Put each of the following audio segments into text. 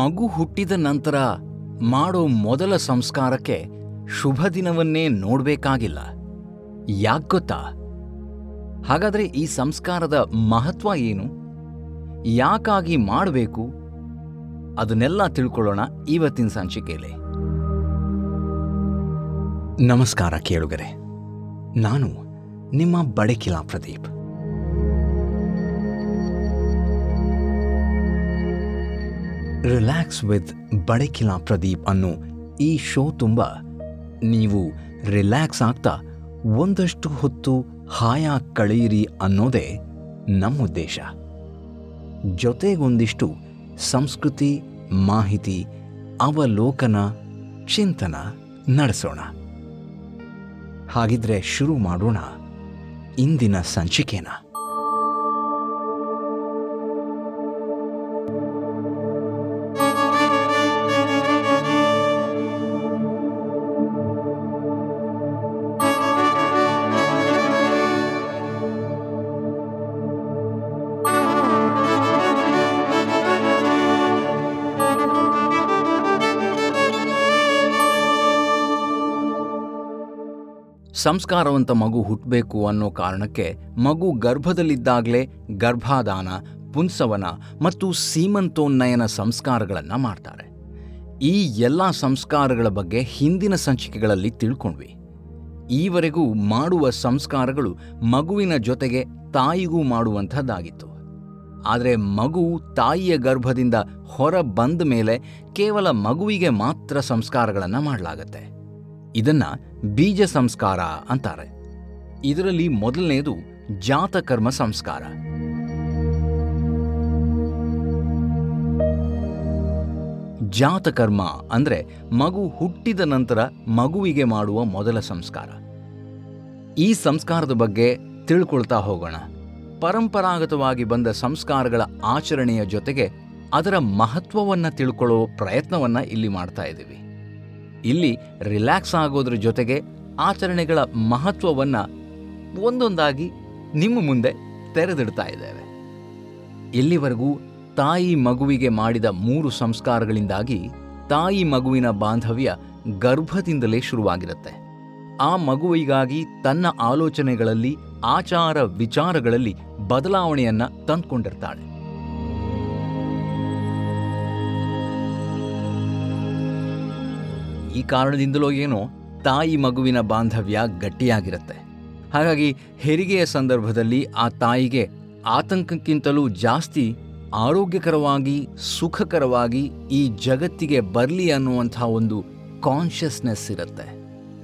ಮಗು ಹುಟ್ಟಿದ ನಂತರ ಮಾಡೋ ಮೊದಲ ಸಂಸ್ಕಾರಕ್ಕೆ ಶುಭ ದಿನವನ್ನೇ ನೋಡಬೇಕಾಗಿಲ್ಲ. ಯಾಕ್ಗೊತ್ತಾ ಹಾಗಾದರೆ ಈ ಸಂಸ್ಕಾರದ ಮಹತ್ವ ಏನು? ಯಾಕಾಗಿ ಮಾಡಬೇಕು? ಅದನ್ನೆಲ್ಲ ತಿಳ್ಕೊಳ್ಳೋಣ ಇವತ್ತಿನ ಸಂಚಿಕೆಯಲ್ಲಿ. ನಮಸ್ಕಾರ ಕೇಳುಗರೆ. ನಾನು ನಿಮ್ಮ ಬಡಕಿಲಾ ಪ್ರದೀಪ್. ರಿಲ್ಯಾಕ್ಸ್ ವಿತ್ ಬಡಕಿಲಾ ಪ್ರದೀಪ್ ಅನ್ನೋ ಈ ಶೋ ತುಂಬ ನೀವು ರಿಲ್ಯಾಕ್ಸ್ ಆಗ್ತಾ ಒಂದಷ್ಟು ಹೊತ್ತು ಹಾಯ ಕಳೆಯಿರಿ ಅನ್ನೋದೇ ನಮ್ಮ ಉದ್ದೇಶ. ಜೊತೆಗೊಂದಿಷ್ಟು ಸಂಸ್ಕೃತಿ, ಮಾಹಿತಿ, ಅವಲೋಕನ, ಚಿಂತನ ನಡೆಸೋಣ. ಹಾಗಿದ್ರೆ ಶುರು ಮಾಡೋಣ ಇಂದಿನ ಸಂಚಿಕೆನ. ಸಂಸ್ಕಾರವಂತ ಮಗು ಹುಟ್ಟಬೇಕು ಅನ್ನೋ ಕಾರಣಕ್ಕೆ ಮಗು ಗರ್ಭದಲ್ಲಿದ್ದಾಗಲೇ ಗರ್ಭಾದಾನ, ಪುಂಸವನ ಮತ್ತು ಸೀಮಂತೋನ್ನಯನ ಸಂಸ್ಕಾರಗಳನ್ನು ಮಾಡ್ತಾರೆ. ಈ ಎಲ್ಲ ಸಂಸ್ಕಾರಗಳ ಬಗ್ಗೆ ಹಿಂದಿನ ಸಂಚಿಕೆಗಳಲ್ಲಿ ತಿಳ್ಕೊಂಡ್ವಿ. ಈವರೆಗೂ ಮಾಡುವ ಸಂಸ್ಕಾರಗಳು ಮಗುವಿನ ಜೊತೆಗೆ ತಾಯಿಗೂ ಮಾಡುವಂಥದ್ದಾಗಿತ್ತು. ಆದರೆ ಮಗು ತಾಯಿಯ ಗರ್ಭದಿಂದ ಹೊರ ಬಂದ ಮೇಲೆ ಕೇವಲ ಮಗುವಿಗೆ ಮಾತ್ರ ಸಂಸ್ಕಾರಗಳನ್ನು ಮಾಡಲಾಗತ್ತೆ. ಇದನ್ನ ಬೀಜ ಸಂಸ್ಕಾರ ಅಂತಾರೆ. ಇದರಲ್ಲಿ ಮೊದಲನೆಯದು ಜಾತಕರ್ಮ ಸಂಸ್ಕಾರ. ಜಾತಕರ್ಮ ಅಂದ್ರೆ ಮಗು ಹುಟ್ಟಿದ ನಂತರ ಮಗುವಿಗೆ ಮಾಡುವ ಮೊದಲ ಸಂಸ್ಕಾರ. ಈ ಸಂಸ್ಕಾರದ ಬಗ್ಗೆ ತಿಳ್ಕೊಳ್ತಾ ಹೋಗೋಣ. ಪರಂಪರಾಗತವಾಗಿ ಬಂದ ಸಂಸ್ಕಾರಗಳ ಆಚರಣೆಯ ಜೊತೆಗೆ ಅದರ ಮಹತ್ವವನ್ನ ತಿಳ್ಕೊಳ್ಳೋ ಪ್ರಯತ್ನವನ್ನ ಇಲ್ಲಿ ಮಾಡ್ತಾ ಇದ್ದೀವಿ. ಇಲ್ಲಿ ರಿಲ್ಯಾಕ್ಸ್ ಆಗೋದ್ರ ಜೊತೆಗೆ ಆಚರಣೆಗಳ ಮಹತ್ವವನ್ನ ಒಂದೊಂದಾಗಿ ನಿಮ್ಮ ಮುಂದೆ ತೆರೆದಿಡ್ತಾ ಇದ್ದೇವೆ. ಇಲ್ಲಿವರೆಗೂ ತಾಯಿ ಮಗುವಿಗೆ ಮಾಡಿದ ಮೂರು ಸಂಸ್ಕಾರಗಳಿಂದಾಗಿ ತಾಯಿ ಮಗುವಿನ ಬಾಂಧವ್ಯ ಗರ್ಭದಿಂದಲೇ ಶುರುವಾಗಿರುತ್ತೆ. ಆ ಮಗುವಿಗಾಗಿ ತನ್ನ ಆಲೋಚನೆಗಳಲ್ಲಿ, ಆಚಾರ ವಿಚಾರಗಳಲ್ಲಿ ಬದಲಾವಣೆಯನ್ನ ತಂದ್ಕೊಂಡಿರ್ತಾಳೆ. ಈ ಕಾರಣದಿಂದಲೋ ಏನೋ ತಾಯಿ ಮಗುವಿನ ಬಾಂಧವ್ಯ ಗಟ್ಟಿಯಾಗಿರುತ್ತೆ. ಹಾಗಾಗಿ ಹೆರಿಗೆಯ ಸಂದರ್ಭದಲ್ಲಿ ಆ ತಾಯಿಗೆ ಆತಂಕಕ್ಕಿಂತಲೂ ಜಾಸ್ತಿ ಆರೋಗ್ಯಕರವಾಗಿ, ಸುಖಕರವಾಗಿ ಈ ಜಗತ್ತಿಗೆ ಬರಲಿ ಅನ್ನುವಂಥ ಒಂದು ಕಾನ್ಷಿಯಸ್ನೆಸ್ ಇರುತ್ತೆ.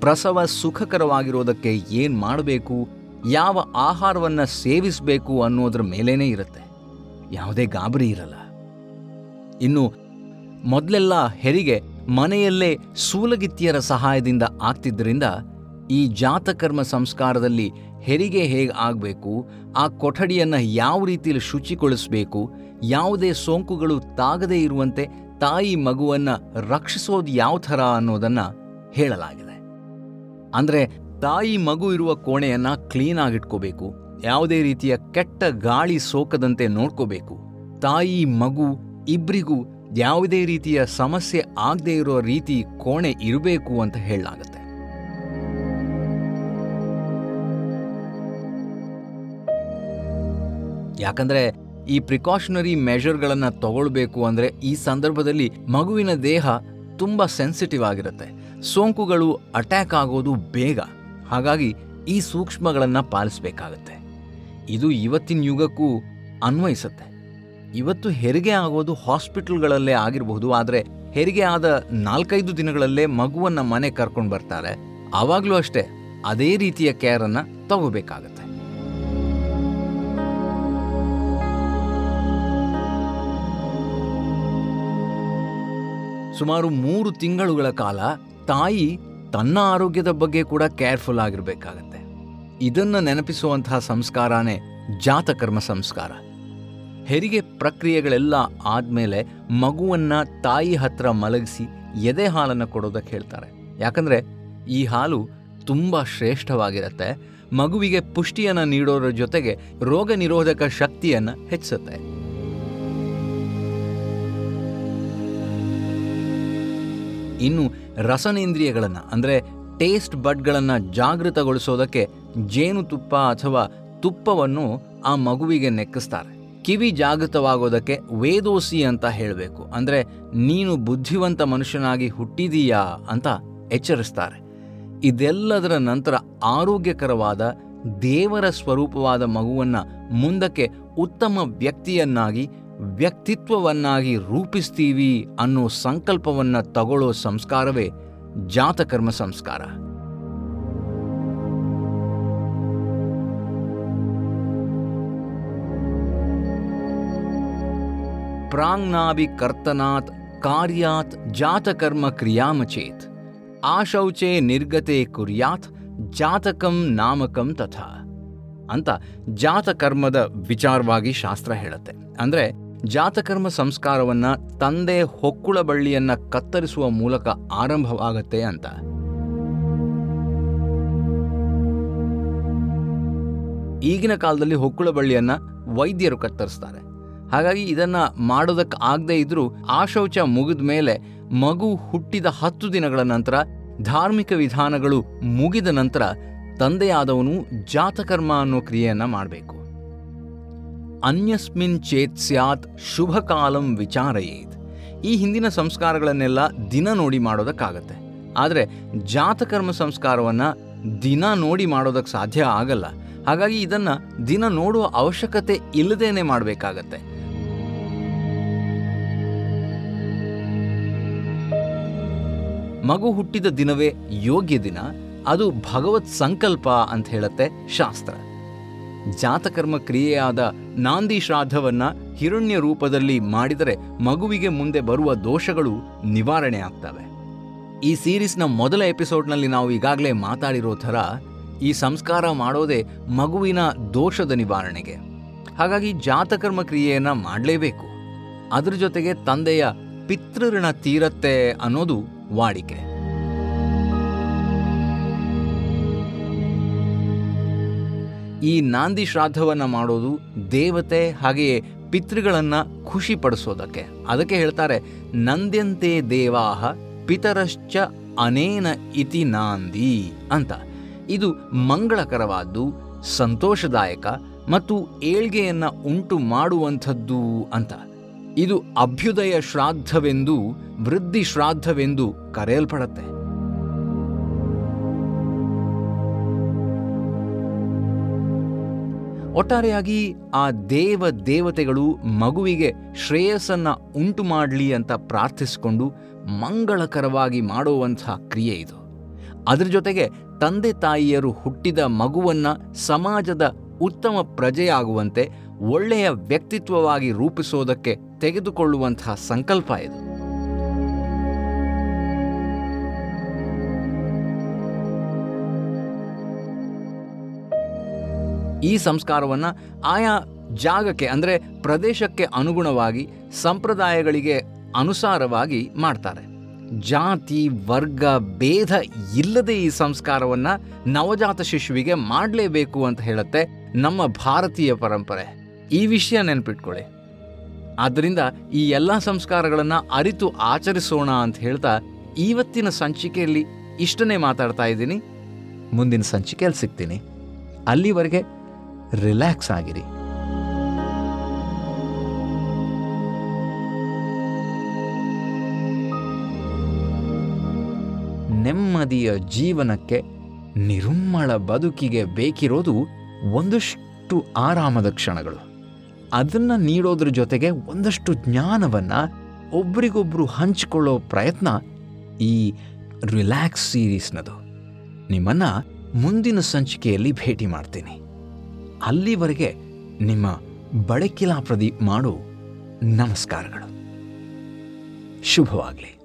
ಪ್ರಸವ ಸುಖಕರವಾಗಿರೋದಕ್ಕೆ ಏನು ಮಾಡಬೇಕು, ಯಾವ ಆಹಾರವನ್ನು ಸೇವಿಸಬೇಕು ಅನ್ನೋದ್ರ ಮೇಲೇ ಇರುತ್ತೆ. ಯಾವುದೇ ಗಾಬರಿ ಇರಲ್ಲ. ಇನ್ನು ಮೊದಲೆಲ್ಲ ಹೆರಿಗೆ ಮನೆಯಲ್ಲೇ ಸೂಲಗಿತ್ತಿಯರ ಸಹಾಯದಿಂದ ಆಗ್ತಿದ್ದರಿಂದ ಈ ಜಾತಕರ್ಮ ಸಂಸ್ಕಾರದಲ್ಲಿ ಹೆರಿಗೆ ಹೇಗೆ ಆಗಬೇಕು, ಆ ಕೊಠಡಿಯನ್ನು ಯಾವ ರೀತಿಯಲ್ಲಿ ಶುಚಿಗೊಳಿಸಬೇಕು, ಯಾವುದೇ ಸೋಂಕುಗಳು ತಾಗದೇ ಇರುವಂತೆ ತಾಯಿ ಮಗುವನ್ನು ರಕ್ಷಿಸೋದು ಯಾವ ಥರ ಅನ್ನೋದನ್ನು ಹೇಳಲಾಗಿದೆ. ಅಂದರೆ ತಾಯಿ ಮಗು ಇರುವ ಕೋಣೆಯನ್ನು ಕ್ಲೀನಾಗಿಟ್ಕೋಬೇಕು ಯಾವುದೇ ರೀತಿಯ ಕೆಟ್ಟ ಗಾಳಿ ಸೋಕದಂತೆ ನೋಡ್ಕೋಬೇಕು, ತಾಯಿ ಮಗು ಇಬ್ಬರಿಗೂ ಯಾವುದೇ ರೀತಿಯ ಸಮಸ್ಯೆ ಆಗದೇ ಇರೋ ರೀತಿ ಕೋಣೆ ಇರಬೇಕು ಅಂತ ಹೇಳಲಾಗುತ್ತೆ. ಯಾಕಂದ್ರೆ ಈ ಪ್ರಿಕಾಷನರಿ ಮೆಷರ್ಗಳನ್ನು ತಗೊಳ್ಬೇಕು ಅಂದರೆ ಈ ಸಂದರ್ಭದಲ್ಲಿ ಮಗುವಿನ ದೇಹ ತುಂಬ ಸೆನ್ಸಿಟಿವ್ ಆಗಿರುತ್ತೆ. ಸೋಂಕುಗಳು ಅಟ್ಯಾಕ್ ಆಗೋದು ಬೇಗ. ಹಾಗಾಗಿ ಈ ಸೂಕ್ಷ್ಮಗಳನ್ನು ಪಾಲಿಸಬೇಕಾಗತ್ತೆ. ಇದು ಇವತ್ತಿನ ಯುಗಕ್ಕೂ ಅನ್ವಯಿಸುತ್ತೆ. ಇವತ್ತು ಹೆರಿಗೆ ಆಗೋದು ಹಾಸ್ಪಿಟಲ್ಗಳಲ್ಲೇ ಆಗಿರಬಹುದು, ಆದರೆ ಹೆರಿಗೆ ಆದ ನಾಲ್ಕೈದು ದಿನಗಳಲ್ಲೇ ಮಗುವನ್ನ ಮನೆ ಕರ್ಕೊಂಡು ಬರ್ತಾರೆ. ಆವಾಗಲೂ ಅಷ್ಟೇ, ಅದೇ ರೀತಿಯ ಕೇರನ್ನು ತಗೋಬೇಕಾಗತ್ತೆ. ಸುಮಾರು ಮೂರು ತಿಂಗಳುಗಳ ಕಾಲ ತಾಯಿ ತನ್ನ ಆರೋಗ್ಯದ ಬಗ್ಗೆ ಕೂಡ ಕೇರ್ಫುಲ್ ಆಗಿರಬೇಕಾಗತ್ತೆ. ಇದನ್ನು ನೆನಪಿಸುವಂತಹ ಸಂಸ್ಕಾರನೇ ಜಾತಕರ್ಮ ಸಂಸ್ಕಾರ. ಹೆರಿಗೆ ಪ್ರಕ್ರಿಯೆಗಳೆಲ್ಲ ಆದಮೇಲೆ ಮಗುವನ್ನ ತಾಯಿ ಹತ್ರ ಮಲಗಿಸಿ ಎದೆ ಹಾಲನ್ನು ಕೊಡೋದಕ್ಕೆ ಹೇಳ್ತಾರೆ. ಯಾಕಂದ್ರೆ ಈ ಹಾಲು ತುಂಬ ಶ್ರೇಷ್ಠವಾಗಿರುತ್ತೆ, ಮಗುವಿಗೆ ಪುಷ್ಟಿಯನ್ನು ನೀಡೋದ್ರ ಜೊತೆಗೆ ರೋಗ ನಿರೋಧಕ ಶಕ್ತಿಯನ್ನು ಹೆಚ್ಚಿಸುತ್ತೆ. ಇನ್ನು ರಸನೇಂದ್ರಿಯಗಳನ್ನು, ಅಂದರೆ ಟೇಸ್ಟ್ ಬಡ್ಗಳನ್ನು ಜಾಗೃತಗೊಳಿಸೋದಕ್ಕೆ ಜೇನುತುಪ್ಪ ಅಥವಾ ತುಪ್ಪವನ್ನು ಆ ಮಗುವಿಗೆ ನೆಕ್ಕಿಸ್ತಾರೆ. ಕಿವಿ ಜಾಗೃತವಾಗೋದಕ್ಕೆ ವೇದೋಸಿ ಅಂತ ಹೇಳಬೇಕು. ಅಂದರೆ ನೀನು ಬುದ್ಧಿವಂತ ಮನುಷ್ಯನಾಗಿ ಹುಟ್ಟಿದೀಯಾ ಅಂತ ಎಚ್ಚರಿಸ್ತಾರೆ. ಇದೆಲ್ಲದರ ನಂತರ ಆರೋಗ್ಯಕರವಾದ ದೇವರ ಸ್ವರೂಪವಾದ ಮಗುವನ್ನು ಮುಂದಕ್ಕೆ ಉತ್ತಮ ವ್ಯಕ್ತಿಯನ್ನಾಗಿ, ವ್ಯಕ್ತಿತ್ವವನ್ನಾಗಿ ರೂಪಿಸ್ತೀವಿ ಅನ್ನೋ ಸಂಕಲ್ಪವನ್ನು ತಗೊಳ್ಳೋ ಸಂಸ್ಕಾರವೇ ಜಾತಕರ್ಮ ಸಂಸ್ಕಾರ. ಪ್ರಾಂಗ್ನಾಭಿಕರ್ತನಾತ್ ಕಾರ್ಯಾತ್ ಜಾತಕರ್ಮ ಕ್ರಿಯಾಮಚೇತ್. ಆಶೌಚೆ ನಿರ್ಗತೆ ಕುರ್ಯಾತ್ ಜಾತಕಂ ನಾಮಕಂ ತಥಾ. ಅಂತ ಜಾತಕರ್ಮದ ವಿಚಾರವಾಗಿ ಶಾಸ್ತ್ರ ಹೇಳುತ್ತೆ. ಅಂದರೆ ಜಾತಕರ್ಮ ಸಂಸ್ಕಾರವನ್ನ ತಂದೆ ಹೊಕ್ಕುಳ ಬಳ್ಳಿಯನ್ನ ಕತ್ತರಿಸುವ ಮೂಲಕ ಆರಂಭವಾಗತ್ತೆ ಅಂತ. ಈಗಿನ ಕಾಲದಲ್ಲಿ ಹೊಕ್ಕುಳ ಬಳ್ಳಿಯನ್ನ ವೈದ್ಯರು ಕತ್ತರಿಸ್ತಾರೆ. ಹಾಗಾಗಿ ಇದನ್ನ ಮಾಡೋದಕ್ಕೆ ಆಗದೇ ಇದ್ರೂ ಶೌಚ ಮುಗಿದ ಮೇಲೆ ಮಗು ಹುಟ್ಟಿದ ಹತ್ತು ದಿನಗಳ ನಂತರ ಧಾರ್ಮಿಕ ವಿಧಾನಗಳು ಮುಗಿದ ನಂತರ ತಂದೆಯಾದವನು ಜಾತಕರ್ಮ ಅನ್ನೋ ಕ್ರಿಯೆಯನ್ನು ಮಾಡಬೇಕು. ಅನ್ಯಸ್ಮಿನ್ ಚೇತ್ ಸ್ಯಾತ್ ಶುಭ ಕಾಲಂ ವಿಚಾರಯೇತ್. ಈ ಹಿಂದಿನ ಸಂಸ್ಕಾರಗಳನ್ನೆಲ್ಲ ದಿನ ನೋಡಿ ಮಾಡೋದಕ್ಕಾಗತ್ತೆ. ಆದರೆ ಜಾತಕರ್ಮ ಸಂಸ್ಕಾರವನ್ನು ದಿನ ನೋಡಿ ಮಾಡೋದಕ್ಕೆ ಸಾಧ್ಯ ಆಗಲ್ಲ. ಹಾಗಾಗಿ ಇದನ್ನು ದಿನ ನೋಡುವ ಅವಶ್ಯಕತೆ ಇಲ್ಲದೇನೆ ಮಾಡಬೇಕಾಗತ್ತೆ. ಮಗು ಹುಟ್ಟಿದ ದಿನವೇ ಯೋಗ್ಯ ದಿನ, ಅದು ಭಗವತ್ ಸಂಕಲ್ಪ ಅಂತ ಹೇಳುತ್ತೆ ಶಾಸ್ತ್ರ. ಜಾತಕರ್ಮ ಕ್ರಿಯೆಯಾದ ನಾಂದಿ ಶ್ರಾದ್ದವನ್ನ ಹಿರಣ್ಯ ರೂಪದಲ್ಲಿ ಮಾಡಿದರೆ ಮಗುವಿಗೆ ಮುಂದೆ ಬರುವ ದೋಷಗಳು ನಿವಾರಣೆ ಆಗ್ತವೆ. ಈ ಸೀರೀಸ್ನ ಮೊದಲ ಎಪಿಸೋಡ್ನಲ್ಲಿ ನಾವು ಈಗಾಗಲೇ ಮಾತಾಡಿರೋ ಥರ ಈ ಸಂಸ್ಕಾರ ಮಾಡೋದೇ ಮಗುವಿನ ದೋಷದ ನಿವಾರಣೆಗೆ. ಹಾಗಾಗಿ ಜಾತಕರ್ಮ ಕ್ರಿಯೆಯನ್ನು ಮಾಡಲೇಬೇಕು. ಅದರ ಜೊತೆಗೆ ತಂದೆಯ ಪಿತೃಋಣ ತೀರತ್ತೆ ಅನ್ನೋದು ವಾಡಿಕೆ. ಈ ನಾಂದಿ ಶ್ರಾದ್ದವನ್ನು ಮಾಡೋದು ದೇವತೆ ಹಾಗೆಯೇ ಪಿತೃಗಳನ್ನು ಖುಷಿ ಪಡಿಸೋದಕ್ಕೆ. ಅದಕ್ಕೆ ಹೇಳ್ತಾರೆ, ನಂದ್ಯಂತೆ ದೇವಾಹ ಪಿತರಶ್ಚ ಅನೇನ ಇತಿ ನಾಂದಿ ಅಂತ. ಇದು ಮಂಗಳಕರವಾದ್ದು, ಸಂತೋಷದಾಯಕ ಮತ್ತು ಏಳ್ಗೆಯನ್ನು ಉಂಟು ಮಾಡುವಂಥದ್ದು ಅಂತ. ಇದು ಅಭ್ಯುದಯ ಶ್ರಾದ್ದವೆಂದು, ವೃದ್ಧಿ ಶ್ರಾದ್ದವೆಂದು ಕರೆಯಲ್ಪಡತ್ತೆ. ಒಟ್ಟಾರೆಯಾಗಿ ಆ ದೇವ ದೇವತೆಗಳು ಮಗುವಿಗೆ ಶ್ರೇಯಸ್ಸನ್ನ ಉಂಟು ಮಾಡಲಿ ಅಂತ ಪ್ರಾರ್ಥಿಸಿಕೊಂಡು ಮಂಗಳಕರವಾಗಿ ಮಾಡುವಂಥ ಕ್ರಿಯೆ ಇದು. ಅದರ ಜೊತೆಗೆ ತಂದೆ ತಾಯಿಯರು ಹುಟ್ಟಿದ ಮಗುವನ್ನ ಸಮಾಜದ ಉತ್ತಮ ಪ್ರಜೆಯಾಗುವಂತೆ ಒಳ್ಳೆಯ ವ್ಯಕ್ತಿತ್ವವಾಗಿ ರೂಪಿಸೋದಕ್ಕೆ ತೆಗೆದುಕೊಳ್ಳುವಂತಹ ಸಂಕಲ್ಪ ಇದು. ಈ ಸಂಸ್ಕಾರವನ್ನು ಆಯಾ ಜಾಗಕ್ಕೆ ಅಂದರೆ ಪ್ರದೇಶಕ್ಕೆ ಅನುಗುಣವಾಗಿ ಸಂಪ್ರದಾಯಗಳಿಗೆ ಅನುಸಾರವಾಗಿ ಮಾಡ್ತಾರೆ. ಜಾತಿ, ವರ್ಗ, ಭೇದ ಇಲ್ಲದೆ ಈ ಸಂಸ್ಕಾರವನ್ನು ನವಜಾತ ಶಿಶುವಿಗೆ ಮಾಡಲೇಬೇಕು ಅಂತ ಹೇಳುತ್ತೆ ನಮ್ಮ ಭಾರತೀಯ ಪರಂಪರೆ. ಈ ವಿಷಯ ನೆನ್ಪಿಟ್ಕೊಳ್ಳಿ. ಆದ್ದರಿಂದ ಈ ಎಲ್ಲ ಸಂಸ್ಕಾರಗಳನ್ನು ಅರಿತು ಆಚರಿಸೋಣ ಅಂತ ಹೇಳ್ತಾ ಇವತ್ತಿನ ಸಂಚಿಕೆಯಲ್ಲಿ ಇಷ್ಟನ್ನೇ ಮಾತಾಡ್ತಾ ಇದ್ದೀನಿ. ಮುಂದಿನ ಸಂಚಿಕೆಯಲ್ಲಿ ಸಿಗ್ತೀನಿ. ಅಲ್ಲಿವರೆಗೆ ರಿಲ್ಯಾಕ್ಸ್ ಆಗಿರಿ. ನೆಮ್ಮದಿಯ ಜೀವನಕ್ಕೆ ನಿರುಮ್ಮಳ ಬದುಕಿಗೆ ಬೇಕಿರೋದು ಒಂದಷ್ಟು ಆರಾಮದ ಕ್ಷಣಗಳು. ಅದನ್ನು ನೀಡೋದ್ರ ಜೊತೆಗೆ ಒಂದಷ್ಟು ಜ್ಞಾನವನ್ನು ಒಬ್ರಿಗೊಬ್ರು ಹಂಚಿಕೊಳ್ಳೋ ಪ್ರಯತ್ನ ಈ ರಿಲ್ಯಾಕ್ಸ್ ಸೀರೀಸ್ನದು. ನಿಮ್ಮನ್ನು ಮುಂದಿನ ಸಂಚಿಕೆಯಲ್ಲಿ ಭೇಟಿ ಮಾಡ್ತೀನಿ. ಅಲ್ಲಿವರೆಗೆ ನಿಮ್ಮ ಬಡಕಿಲಾ ಪ್ರದೀಪ್ ಮಾಡು. ನಮಸ್ಕಾರಗಳು. ಶುಭವಾಗಲಿ.